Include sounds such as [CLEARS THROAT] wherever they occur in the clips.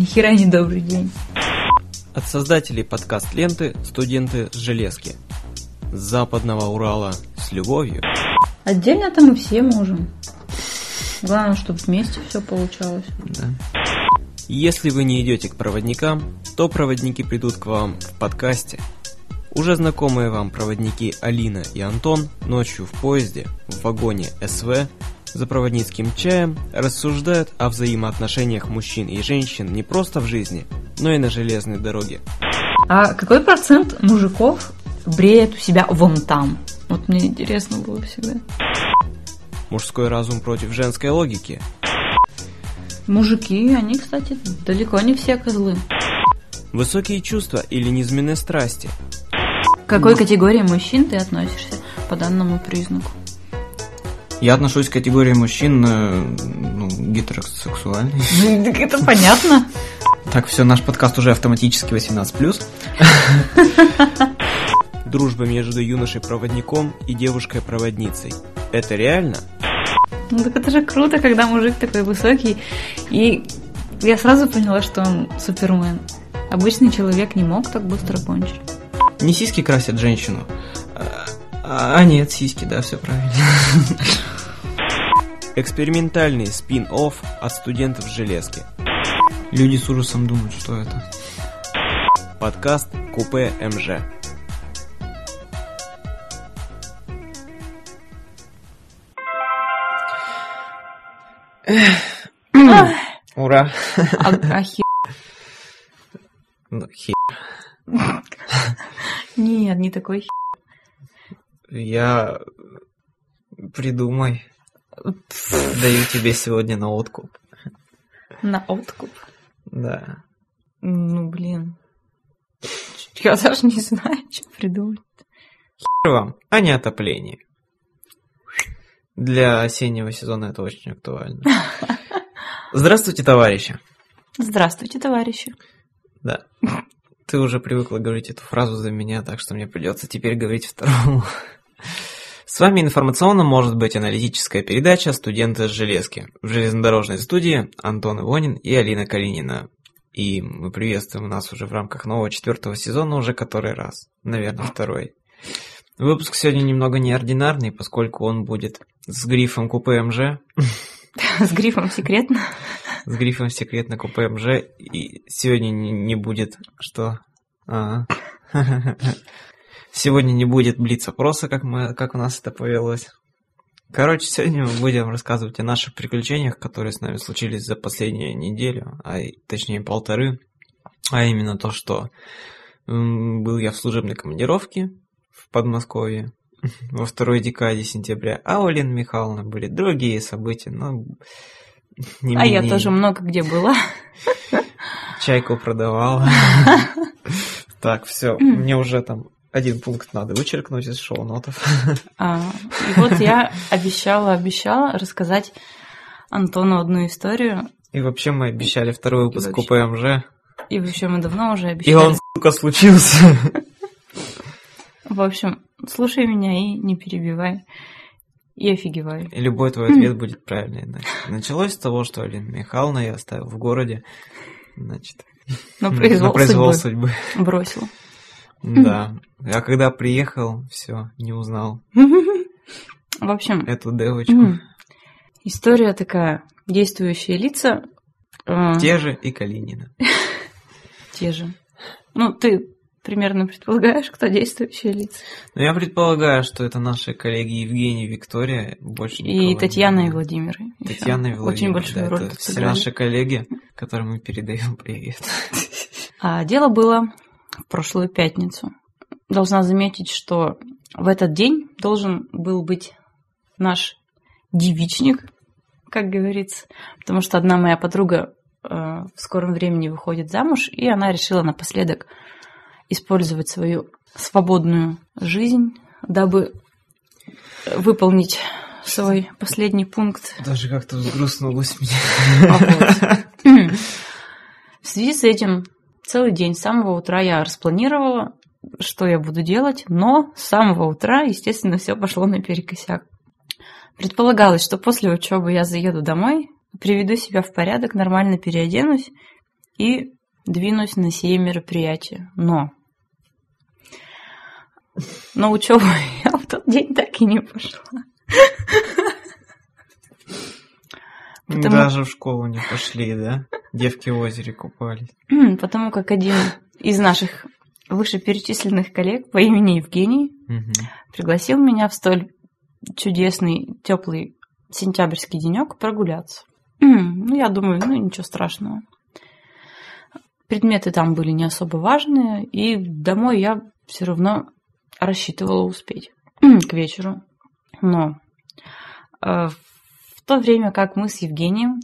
Нихера не добрый день. От создателей подкаст-ленты «Студенты с железки». С западного Урала с любовью. Отдельно-то мы все можем. Главное, чтобы вместе все получалось. Да. Если вы не идете к проводникам, то проводники придут к вам в подкасте. Уже знакомые вам проводники Алина и Антон ночью в поезде, в вагоне СВ, за проводницким чаем рассуждают о взаимоотношениях мужчин и женщин не просто в жизни, но и на железной дороге. А какой процент мужиков бреет у себя вон там? Вот мне интересно было всегда. Мужской разум против женской логики. Мужики, они, кстати, далеко не все козлы. Высокие чувства или низменные страсти. К какой категории мужчин ты относишься по данному признаку? Я отношусь к категории мужчин э, ну, гетеросексуальный. Ну, так это понятно. Так, все, наш подкаст уже автоматически 18+. Дружба между юношей-проводником и девушкой-проводницей. Это реально? Ну так это же круто, когда мужик такой высокий. И я сразу поняла, что он супермен. Обычный человек не мог так быстро кончить. Не сиськи красят женщину. А, а нет, сиськи, да, все правильно. Экспериментальный спин-офф от студентов железки. Люди с ужасом думают, что это. Подкаст Купе МЖ. Ура! А, а хи- Ну, хи- Нет, не такой хи- Я... Придумай. Даю тебе сегодня на откуп. на откуп. Да. Ну, блин. Я даже не знаю, что придумать. Хер вам, а не отопление. Для осеннего сезона это очень актуально. [LAUGHS] Здравствуйте, товарищи. Здравствуйте, товарищи. Да. Ты уже привыкла говорить эту фразу за меня, так что мне придется теперь говорить второму. С вами информационно может быть аналитическая передача «Студенты с железки» в железнодорожной студии Антон Ивонин и Алина Калинина. И мы приветствуем нас уже в рамках нового четвертого сезона уже который раз. Наверное, второй. Выпуск сегодня немного неординарный, поскольку он будет с грифом купе МЖ. [LAUGHS] С грифом секретно. С грифом секретно купе МЖ. И сегодня не, будет... Что? А. [LAUGHS] Сегодня не будет блиц-опроса, как, мы, как у нас это повелось. Короче, сегодня мы будем рассказывать о наших приключениях, которые с нами случились за последнюю неделю, а точнее полторы. А именно то, что был я в служебной командировке в Подмосковье [LAUGHS] во второй декаде сентября, а у Лены Михайловны были другие события, но [LAUGHS] не А я менее тоже много где была. чайку продавала. [LAUGHS] Так, все, мне уже там один пункт надо вычеркнуть из шоу-нотов. [LAUGHS] А, и вот я обещала, обещала рассказать Антону одну историю. И вообще мы обещали второй выпуск вообще. купе МЖ. И вообще мы давно уже И обещали. он, сука, случился. [LAUGHS] В общем, слушай меня и не перебивай. И офигевай. И любой твой ответ [LAUGHS] будет правильный. значит. Началось с того, что Алина Михайловна я оставил в городе. Значит, На произвол, на произвол судьбы. судьбы. Бросил. Да. [LAUGHS] А когда приехал, все, не узнал В общем, эту девочку. история такая. Действующие лица э, Те же и Калинина. [LAUGHS] те же. Ну, ты примерно предполагаешь, кто действующие лица. Но я предполагаю, что это наши коллеги Евгений Виктория. Больше И Татьяна и. Владимир. Татьяна и Владимир. Очень большую да, роль это все наши коллеги, которым мы передаем привет. А дело было в прошлую пятницу. Должна заметить, что в этот день должен был быть наш девичник, как говорится, потому что одна моя подруга э, в скором времени выходит замуж, и она решила напоследок использовать свою свободную жизнь, дабы выполнить свой последний пункт Даже как-то взгрустнулось мне. [LAUGHS] А вот. [LAUGHS] В связи с этим целый день с самого утра я распланировала, что я буду делать, но с самого утра, естественно, все пошло наперекосяк. Предполагалось, что после учебы я заеду домой, приведу себя в порядок, нормально переоденусь и двинусь на сие мероприятие. Но на учебу [LAUGHS] я в тот день так и не пошла. Потому... Даже в школу не пошли, да? Девки в озере купались. [CLEARS THROAT] Потому как один из наших вышеперечисленных коллег по имени Евгений угу. пригласил меня в столь чудесный, теплый сентябрьский денек прогуляться. [CLEARS THROAT] Ну, я думаю, ну ничего страшного. Предметы там были не особо важные, и домой я все равно рассчитывала успеть [CLEARS THROAT] к вечеру. Но э, в то время как мы с Евгением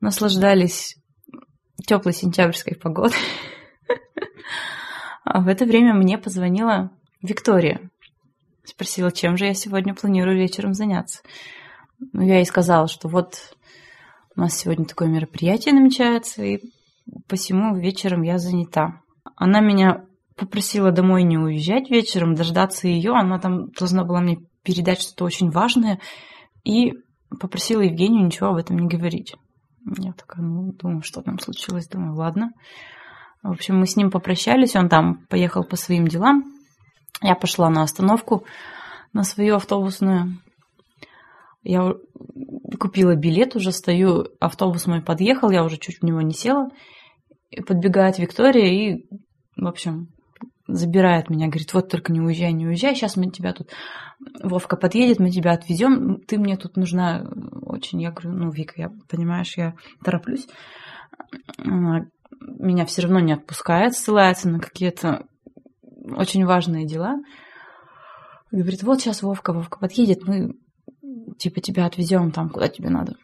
наслаждались теплой сентябрьской погодой, в это время мне позвонила Виктория. Спросила, чем же я сегодня планирую вечером заняться. Ну, я ей сказала, что вот у нас сегодня такое мероприятие намечается, и посему вечером я занята. Она меня попросила домой не уезжать вечером, дождаться ее. Она там должна была мне передать что-то очень важное. И попросила Евгению ничего об этом не говорить. Я такая, ну, думаю, что там случилось. Думаю, ладно. В общем, мы с ним попрощались, он там поехал по своим делам. Я пошла на остановку, на свою автобусную. Я купила билет, уже стою, автобус мой подъехал, я уже чуть в него не села. Подбегает Виктория и, в общем, забирает меня, говорит, вот только не уезжай, не уезжай, сейчас мы тебя тут, Вовка подъедет, мы тебя отвезем, ты мне тут нужна очень. Я говорю, ну, Вика, я, понимаешь, я тороплюсь. Меня все равно не отпускает, ссылается на какие-то очень важные дела. Говорит, вот сейчас Вовка, Вовка подъедет, мы типа тебя отвезем там, куда тебе надо.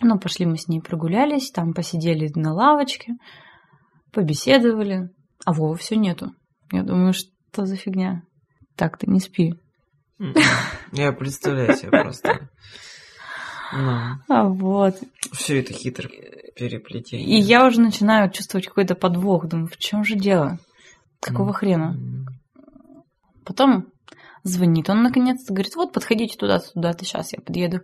Ну, пошли мы с ней прогулялись, там посидели на лавочке, побеседовали, а Вова все нету. Я думаю, что за фигня? Так, ты не спи. Я представляю себе просто. Ну. А вот. Все это хитро переплетение. И я уже начинаю чувствовать какой-то подвох. Думаю, в чем же дело? Какого хрена? Потом звонит он наконец-то, говорит, вот подходите туда-то, туда-то, сейчас я подъеду.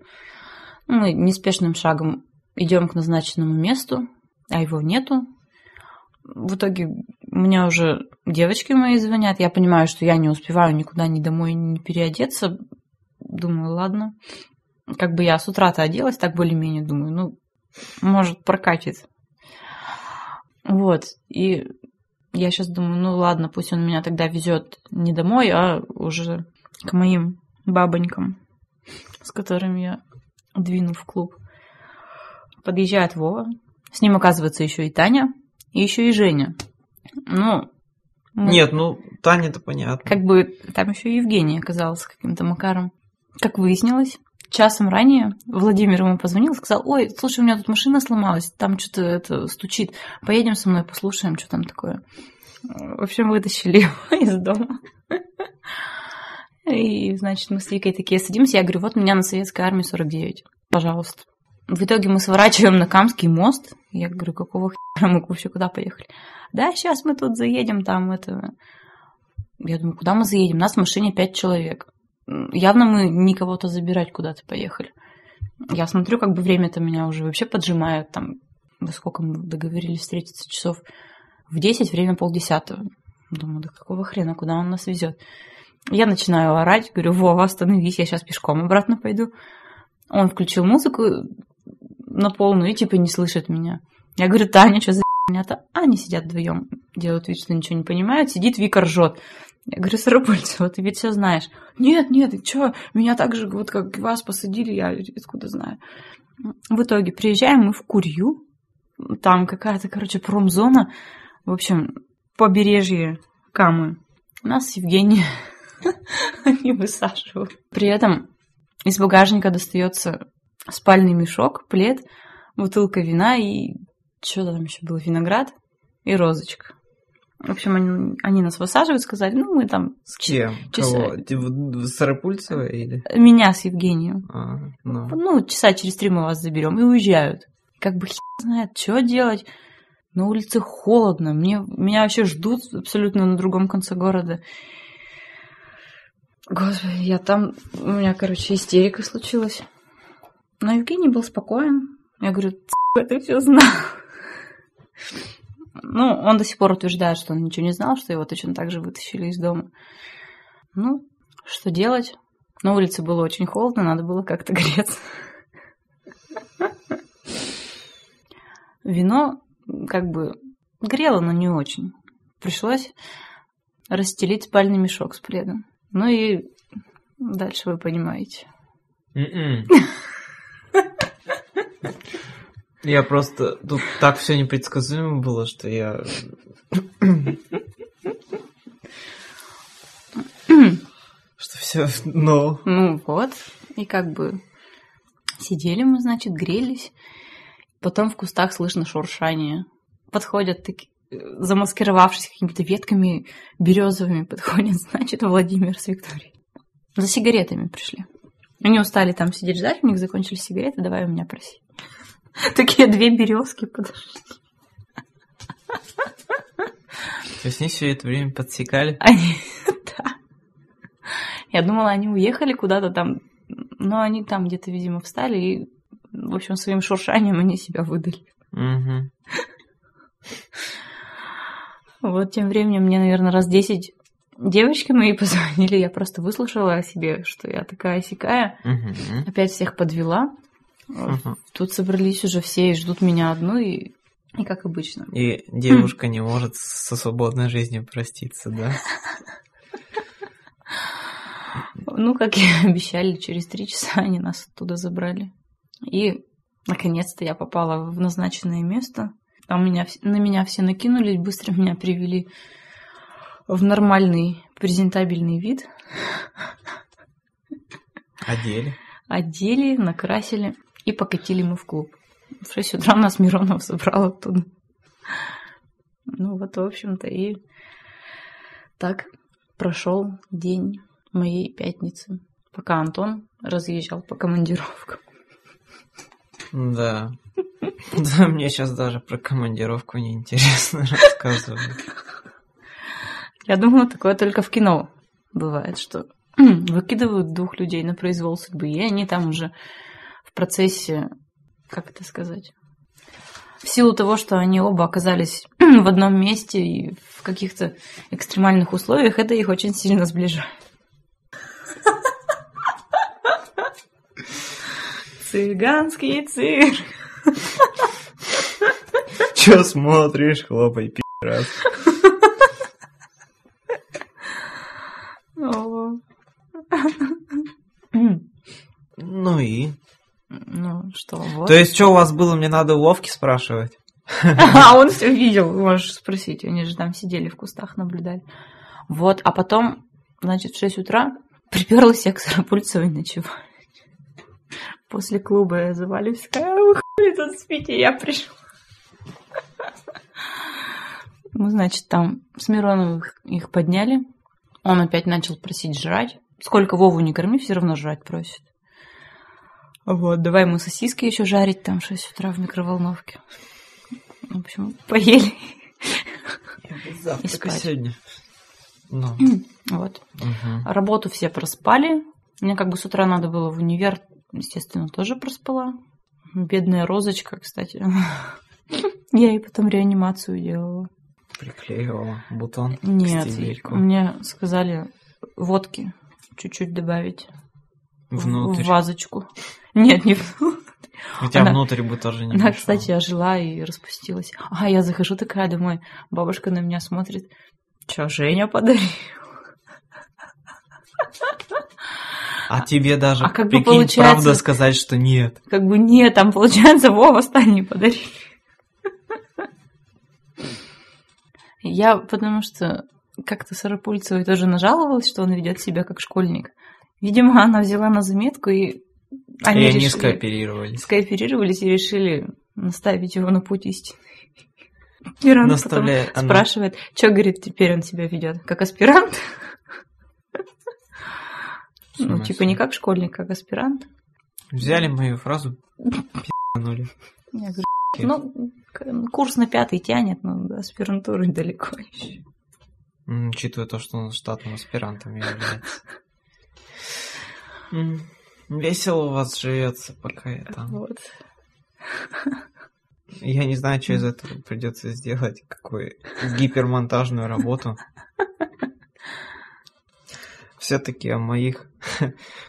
Мы неспешным шагом идем к назначенному месту, а его нету. В итоге меня уже девочки мои звонят, я понимаю, что я не успеваю никуда ни домой, ни переодеться. Думаю, ладно. Как бы я с утра-то оделась, так более-менее думаю, ну, может, прокатит. Вот, и я сейчас думаю, ну ладно, пусть он меня тогда везет не домой, а уже к моим бабонькам, с которыми я двину в клуб. Подъезжает Вова, с ним оказывается еще и Таня, и еще и Женя. Ну, мы... Нет, ну, Таня-то понятно. Как бы там еще и Евгения оказалась каким-то макаром. Как выяснилось, часом ранее Владимир ему позвонил, сказал, ой, слушай, у меня тут машина сломалась, там что-то это стучит, поедем со мной, послушаем, что там такое. В общем, вытащили [LAUGHS] его из дома. И, значит, мы с Викой такие садимся, я говорю, вот меня на Советской армии 49, пожалуйста. В итоге мы сворачиваем на Камский мост. Я говорю, какого хера мы вообще куда поехали? Да, сейчас мы тут заедем, там это... Я думаю, куда мы заедем? У нас в машине пять человек. Явно мы не кого-то забирать куда-то поехали. Я смотрю, как бы время-то меня уже вообще поджимает. Там, во сколько мы договорились встретиться часов? В 10, время полдесятого. Думаю, да какого хрена, куда он нас везет? Я начинаю орать, говорю, Вова, остановись, я сейчас пешком обратно пойду. Он включил музыку на полную и типа не слышит меня. Я говорю, Таня, что за меня-то? Они сидят вдвоем, делают вид, что ничего не понимают. Сидит Вика ржет. Я говорю, Сарапульцева, ты ведь все знаешь. Нет, нет, ты что, меня так же, вот как вас посадили, я откуда знаю. В итоге приезжаем мы в Курью, там какая-то, короче, промзона, в общем, побережье Камы. Нас Евгения [LAUGHS] они высаживают. При этом из багажника достается спальный мешок, плед, бутылка вина и что там еще было, виноград и розочка. В общем, они, они нас высаживают, сказали, ну, мы там... С кем? Часа... Кого? Сарапульцева или? Меня с Евгением. А, ну. ну, часа через три мы вас заберем и уезжают. Как бы хер знает, что делать. На улице холодно, мне, меня вообще ждут абсолютно на другом конце города. Господи, я там... У меня, короче, истерика случилась. Но Евгений был спокоен. Я говорю, ты все знал. Ну, он до сих пор утверждает, что он ничего не знал, что его точно так же вытащили из дома. Ну, что делать? На улице было очень холодно, надо было как-то греться. Вино как бы грело, но не очень. Пришлось расстелить спальный мешок с пледом. Ну и дальше вы понимаете. [LAUGHS] Я просто... Тут так все непредсказуемо было, что я... Что все... Но... Ну вот, и как бы сидели мы, значит, грелись. Потом в кустах слышно шуршание. Подходят такие, замаскировавшись какими-то ветками березовыми, подходят, [LAUGHS] значит, Владимир с Викторией. За сигаретами пришли. Они устали там сидеть ждать, у них закончились сигареты, давай у меня проси. [LAUGHS] Такие две березки подошли. То есть они все это время подсекали? Они, [LAUGHS] да. Я думала, они уехали куда-то там, но они там где-то, видимо, встали и, в общем, своим шуршанием они себя выдали. Угу. [LAUGHS] Вот тем временем мне, наверное, раз десять девочки мои [LAUGHS] позвонили, я просто выслушала о себе, что я такая сякая, Угу. опять всех подвела. Угу. Тут собрались уже все и ждут меня одну, и, и как обычно. И девушка не может со свободной жизнью проститься, да? [LAUGHS] Ну, как и обещали, через три часа они нас оттуда забрали. И, наконец-то, я попала в назначенное место. Там меня, на меня все накинулись, быстро меня привели в нормальный презентабельный вид. Одели. Одели, накрасили и покатили мы в клуб. В 6 утра нас Миронов забрал оттуда. Ну вот, в общем-то, и так прошел день моей пятницы, пока Антон разъезжал по командировкам. Да. [LAUGHS] Да, мне сейчас даже про командировку неинтересно [LAUGHS] рассказывать. Я думала, такое только в кино бывает, что [CLEARS THROAT] выкидывают двух людей на произвол судьбы, и они там уже в процессе, как это сказать, в силу того, что они оба оказались [CLEARS THROAT] в одном месте и в каких-то экстремальных условиях, это их очень сильно сближает. [LAUGHS] Цыганский цирк. Че смотришь, хлопай, пи***раз. О. Ну и? Ну, что, вот. То есть, что у вас было, мне надо у Вовки спрашивать? [LAUGHS] А он все видел, можешь спросить. Они же там сидели в кустах, наблюдали. Вот, а потом, значит, в 6 утра [LAUGHS] приперлась я к Сарапульцевой ночевать. После клуба я завалюсь, такая, вы хули тут спите, я пришла. [LAUGHS] Ну, значит, там с Мироновых их подняли. Он опять начал просить жрать. Сколько Вову не корми, все равно жрать просит. Вот, давай ему сосиски еще жарить там в 6 утра в микроволновке. В общем, поели. Завтра спать. сегодня. Ну, Вот. угу. Работу все проспали. Мне как бы с утра надо было в универ, естественно, тоже проспала. Бедная розочка, кстати. [LAUGHS] Я ей потом реанимацию делала. Приклеивала бутон Нет, мне сказали водки чуть-чуть добавить Внутрь. в вазочку. [LAUGHS] Нет, не внутрь. Хотя Она- внутрь бы тоже не Она, мешало. кстати, ожила и распустилась. А я захожу такая домой, бабушка на меня смотрит. Че, Женя подарил? А тебе даже, А как бы прикинь, получается- правда сказать, что нет. Как бы нет, там получается Вова Стани подарил. Я потому что как-то Сарапульцевой тоже нажаловалась, что он ведет себя как школьник. Видимо, она взяла на заметку, и и они, они решили- скооперировались. скооперировались и решили наставить его на путь истины. Мирон потом Наставляет она. спрашивает, что, говорит, теперь он себя ведет? Как аспирант? Ну, типа не как школьник, как аспирант. Взяли мою фразу, пи***нули. Я говорю, ну, курс на пятый тянет, но до аспирантуры далеко еще. Учитывая то, что он штатным аспирантом является. Весело у вас живется, пока я там. Вот. Я не знаю, что из этого придется сделать, какую гипермонтажную работу. Все-таки о моих,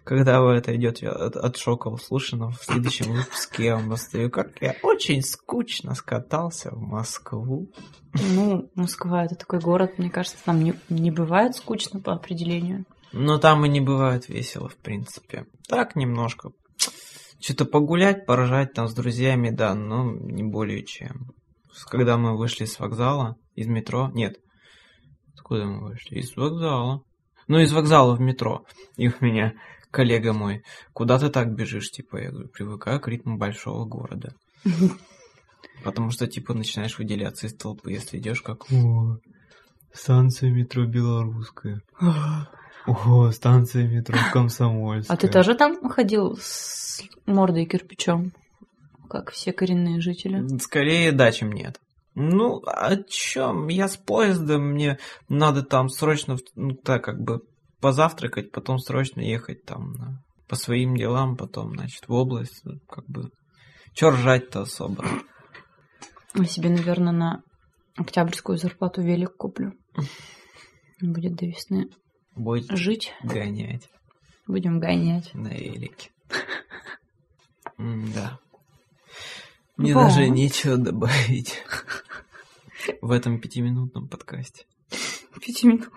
когда вы это идет от, от шока услышано, в следующем выпуске я вам расстаю, как я очень скучно скатался в Москву. Ну, Москва это такой город, мне кажется, там не, не бывает скучно по определению. Но там и не бывает весело, в принципе. Так немножко. Что-то погулять, поражать там с друзьями, да, но не более чем. Когда мы вышли с вокзала, из метро, нет, откуда мы вышли? Из вокзала. Ну, из вокзала в метро. И у меня коллега мой, куда ты так бежишь? Типа, я говорю, привыкаю к ритму большого города. [LAUGHS] Потому что, типа, начинаешь выделяться из толпы, если идешь как... О, станция метро Белорусская. [GASPS] [LAUGHS] О, станция метро Комсомольская. А ты тоже там ходил с мордой кирпичом, как все коренные жители? Скорее да, чем нет. Ну, а чё, я с поездом, мне надо там срочно, ну, так, как бы, позавтракать, потом срочно ехать там на, по своим делам, потом, значит, в область, ну, как бы, чё ржать-то особо. Я себе, наверное, на октябрьскую зарплату велик куплю. Будет до весны Будете жить. гонять Будем гонять. на велике. [LAUGHS] Да. Мне Вот. даже нечего добавить в этом пятиминутном подкасте. Пяти минут.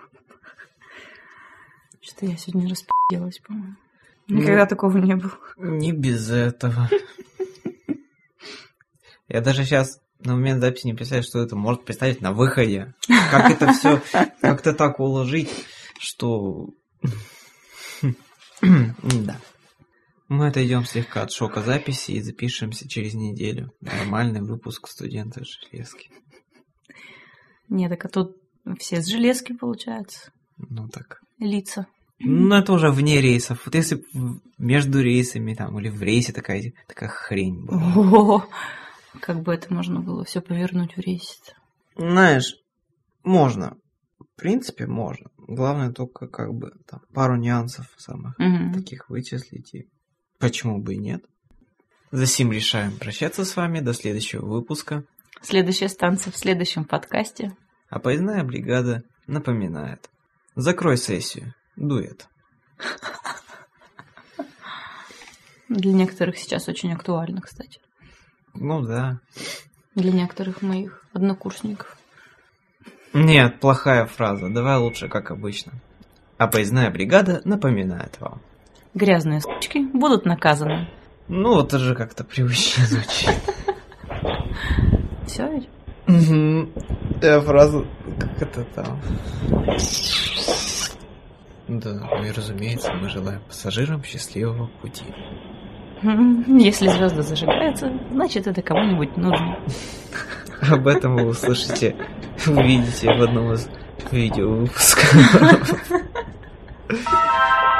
Что-то я сегодня распи***лась, по-моему. Ну. Никогда такого не было. Не без этого. Я даже сейчас на момент записи не представляю, что это может представить на выходе. Как это все как-то так уложить, что... Да. Мы отойдем слегка от шока записи и запишемся через неделю. Нормальный выпуск студента железки. Нет, так а тут все с железки, получается. Ну так. Лица. Ну, это уже вне рейсов. Вот если между рейсами там или в рейсе такая, такая хрень была. О, как бы это можно было все повернуть в рейсе Знаешь, можно. В принципе, можно. Главное только как бы там пару нюансов самых таких вычислить. И почему бы и нет. За сим решаем прощаться с вами. До следующего выпуска. Следующая станция в следующем подкасте. А поездная бригада напоминает. Закрой сессию. Дуэт. Для некоторых сейчас очень актуально, кстати. Ну да. Для некоторых моих однокурсников. Нет, плохая фраза. Давай лучше, как обычно. А поездная бригада напоминает вам. Грязные сучки будут наказаны. Ну, это же как-то привычно звучит. Все ведь? Угу. Я фразу... Как это там? Да, ну и разумеется, мы желаем пассажирам счастливого пути. Если звезды зажигаются, значит это кому-нибудь нужно. Об этом вы услышите, увидите в одном из видео выпусков. [LAUGHS]